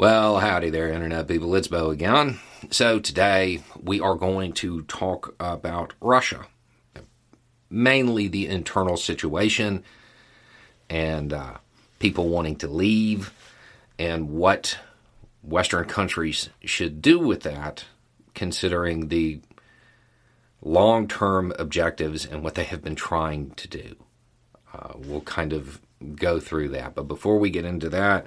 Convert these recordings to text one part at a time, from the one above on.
Well, howdy there, Internet people. It's Beau again. So, today we are going to talk about Russia, mainly the internal situation and uh, people wanting to leave, and what Western countries should do with that, considering the long term objectives and what they have been trying to do. Uh, we'll kind of go through that. But before we get into that,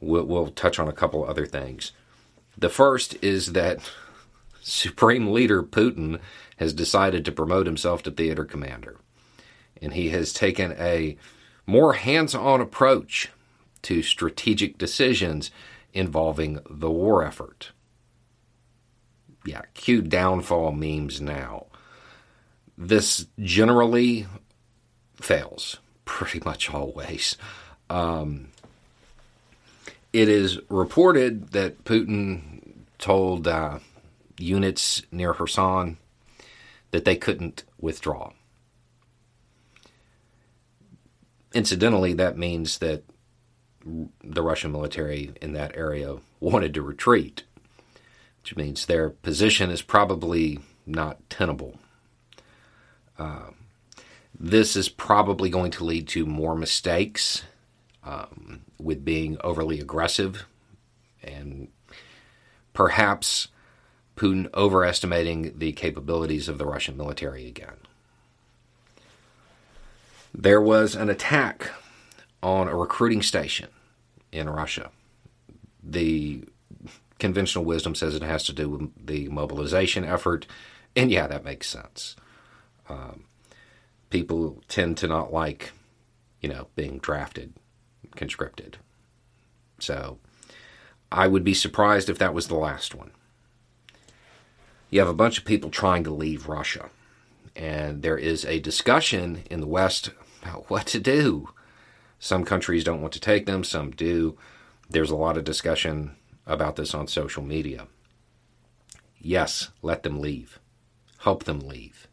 we'll, we'll touch on a couple other things. The first is that Supreme Leader Putin has decided to promote himself to theater commander. And he has taken a more hands on approach to strategic decisions involving the war effort. Yeah, cue downfall memes now. This generally fails, pretty much always. Um, it is reported that Putin told uh, units near Kherson that they couldn't withdraw. Incidentally, that means that the Russian military in that area wanted to retreat, which means their position is probably not tenable. Uh, this is probably going to lead to more mistakes um, with being overly aggressive and perhaps Putin overestimating the capabilities of the Russian military again. There was an attack on a recruiting station in Russia. The conventional wisdom says it has to do with the mobilization effort, and yeah, that makes sense. Um, people tend to not like, you know, being drafted conscripted. So I would be surprised if that was the last one. You have a bunch of people trying to leave Russia, and there is a discussion in the West about what to do. Some countries don't want to take them, some do. There's a lot of discussion about this on social media. Yes, let them leave. Help them leave.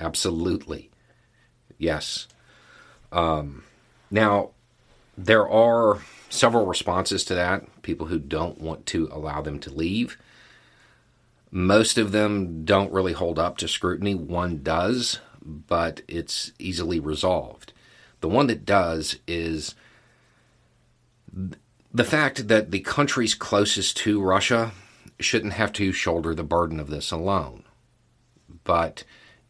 Absolutely. Yes. Um, now, there are several responses to that people who don't want to allow them to leave. Most of them don't really hold up to scrutiny. One does, but it's easily resolved. The one that does is the fact that the countries closest to Russia shouldn't have to shoulder the burden of this alone. But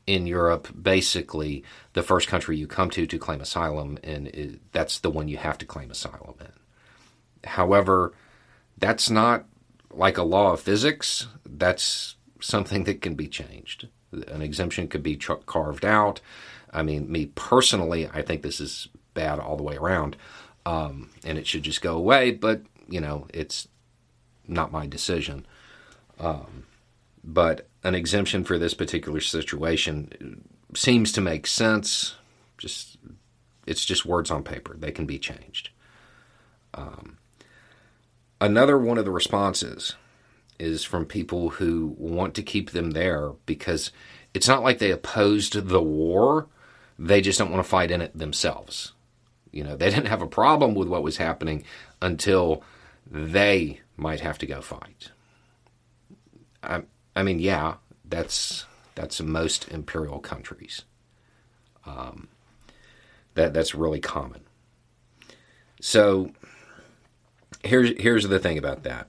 in Europe, basically the first country you come to to claim asylum, and that's the one you have to claim asylum in. However, that's not like a law of physics. That's something that can be changed. An exemption could be carved out. I mean, me personally, I think this is bad all the way around, um, and it should just go away. But you know, it's not my decision. Um, but an exemption for this particular situation seems to make sense. Just it's just words on paper; they can be changed. Um, another one of the responses is from people who want to keep them there because it's not like they opposed the war; they just don't want to fight in it themselves. You know, they didn't have a problem with what was happening until they might have to go fight. I, I mean, yeah, that's that's most imperial countries. Um, that that's really common. So here's here's the thing about that.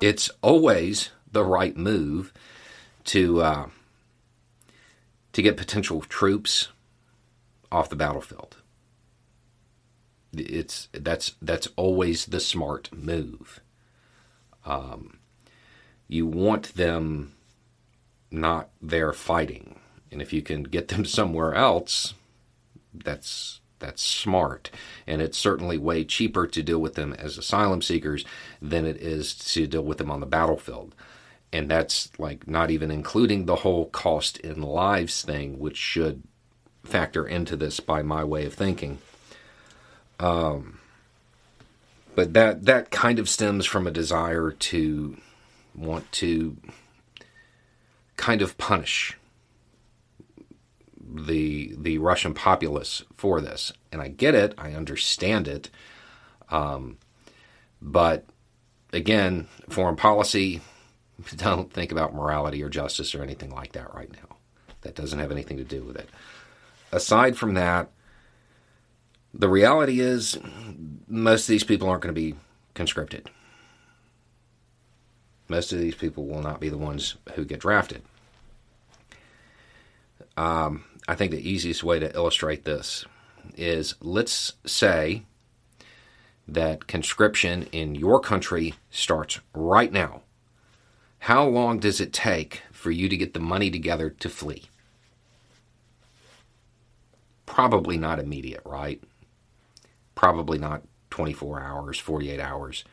it's always the right move to uh, to get potential troops off the battlefield. It's that's that's always the smart move. Um, you want them not there fighting, and if you can get them somewhere else, that's That's smart. And it's certainly way cheaper to deal with them as asylum seekers than it is to deal with them on the battlefield. And that's like not even including the whole cost in lives thing, which should factor into this by my way of thinking. Um, but that that kind of stems from a desire to want to kind of punish the the Russian populace for this, and I get it, I understand it, um, but again, foreign policy don't think about morality or justice or anything like that right now. That doesn't have anything to do with it. Aside from that, the reality is most of these people aren't going to be conscripted. Most of these people will not be the ones who get drafted. Um, I think the easiest way to illustrate this is let's say that conscription in your country starts right now. How long does it take for you to get the money together to flee? Probably not immediate, right? Probably not 24 hours, 48 hours.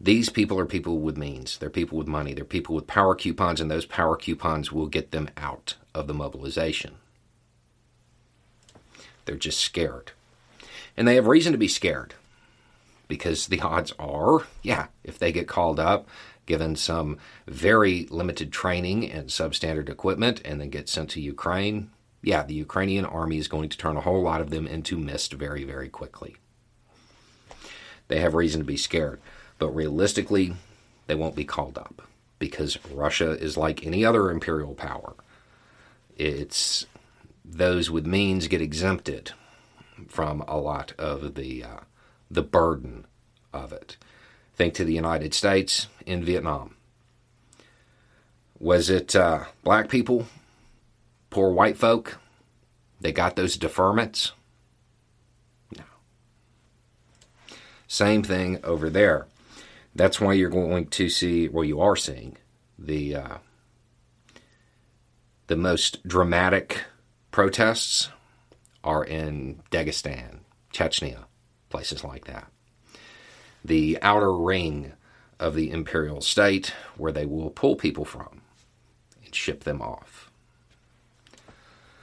These people are people with means. They're people with money. They're people with power coupons, and those power coupons will get them out of the mobilization. They're just scared. And they have reason to be scared because the odds are, yeah, if they get called up, given some very limited training and substandard equipment, and then get sent to Ukraine, yeah, the Ukrainian army is going to turn a whole lot of them into mist very, very quickly. They have reason to be scared. But realistically, they won't be called up because Russia is like any other imperial power. It's those with means get exempted from a lot of the uh, the burden of it. Think to the United States in Vietnam. Was it uh, black people, poor white folk? They got those deferments? No. Same thing over there. That's why you're going to see, well, you are seeing the uh, the most dramatic protests are in Dagestan, Chechnya, places like that. The outer ring of the imperial state where they will pull people from and ship them off.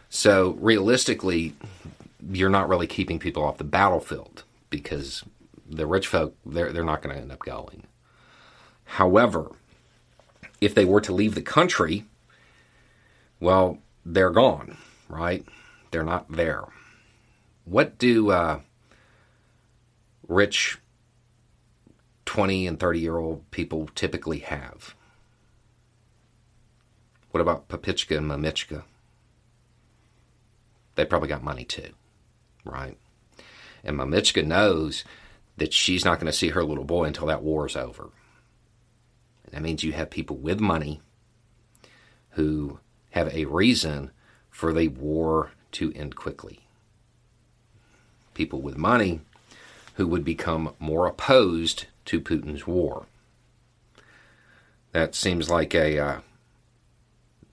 So realistically, you're not really keeping people off the battlefield because the rich folk they're they're not going to end up going. However, if they were to leave the country, well, they're gone, right? They're not there. What do uh, rich 20 and 30 year old people typically have? What about Papichka and Mamichka? They probably got money too, right? And Mamichka knows that she's not going to see her little boy until that war is over. That means you have people with money who have a reason for the war to end quickly. People with money who would become more opposed to Putin's war. That seems like a uh,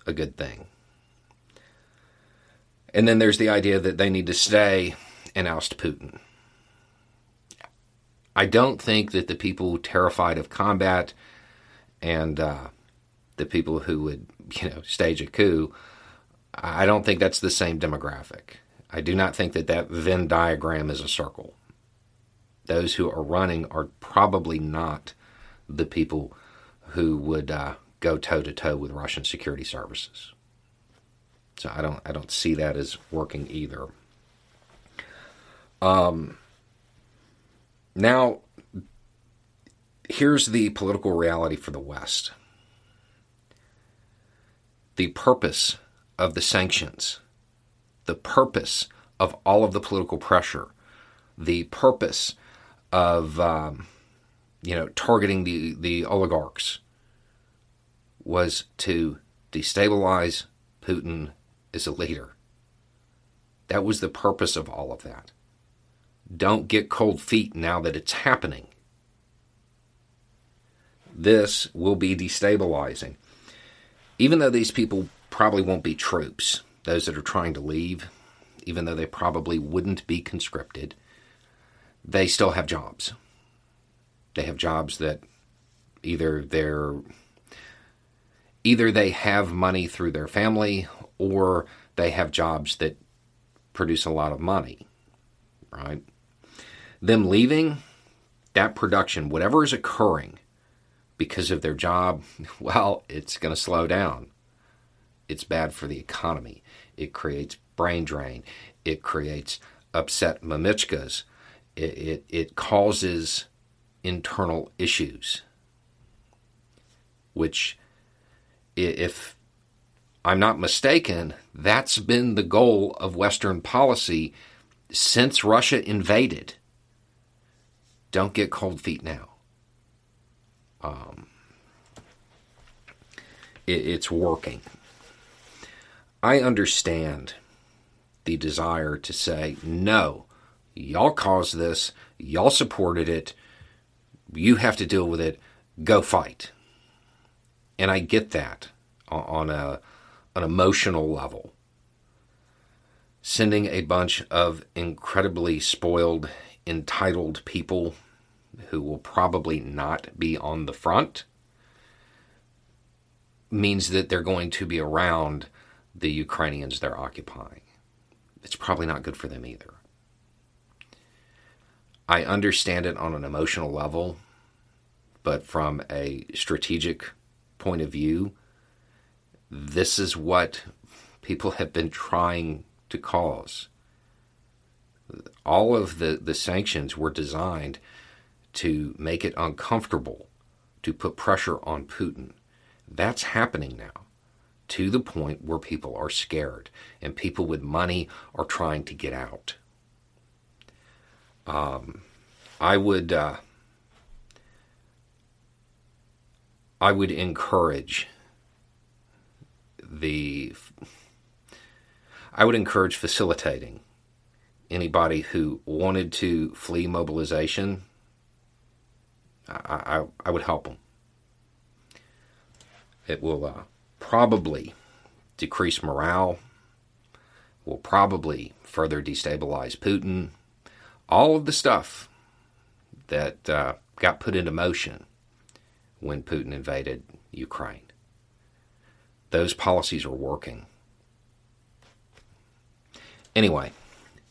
a good thing. And then there's the idea that they need to stay and oust Putin. I don't think that the people terrified of combat and uh, the people who would, you know, stage a coup, I don't think that's the same demographic. I do not think that that Venn diagram is a circle. Those who are running are probably not the people who would uh, go toe to toe with Russian security services. So I don't I don't see that as working either. Um, now, here's the political reality for the West. The purpose of the sanctions, the purpose of all of the political pressure, the purpose of um, you know targeting the, the oligarchs was to destabilize Putin as a leader. That was the purpose of all of that. Don't get cold feet now that it's happening. This will be destabilizing. Even though these people probably won't be troops, those that are trying to leave, even though they probably wouldn't be conscripted, they still have jobs. They have jobs that either they're either they have money through their family or they have jobs that produce a lot of money, right? Them leaving that production, whatever is occurring because of their job, well, it's going to slow down. It's bad for the economy. It creates brain drain. It creates upset mamichkas. It, it, it causes internal issues, which, if I'm not mistaken, that's been the goal of Western policy since Russia invaded. Don't get cold feet now. Um, it, it's working. I understand the desire to say, no, y'all caused this, y'all supported it, you have to deal with it, go fight. And I get that on a an emotional level. Sending a bunch of incredibly spoiled, entitled people who will probably not be on the front means that they're going to be around the Ukrainians they're occupying. It's probably not good for them either. I understand it on an emotional level, but from a strategic point of view, this is what people have been trying to cause. All of the, the sanctions were designed to make it uncomfortable, to put pressure on Putin. That's happening now to the point where people are scared and people with money are trying to get out. Um, I would uh, I would encourage the I would encourage facilitating anybody who wanted to flee mobilization. I, I, I would help them. It will uh, probably decrease morale, will probably further destabilize Putin. All of the stuff that uh, got put into motion when Putin invaded Ukraine those policies are working. Anyway,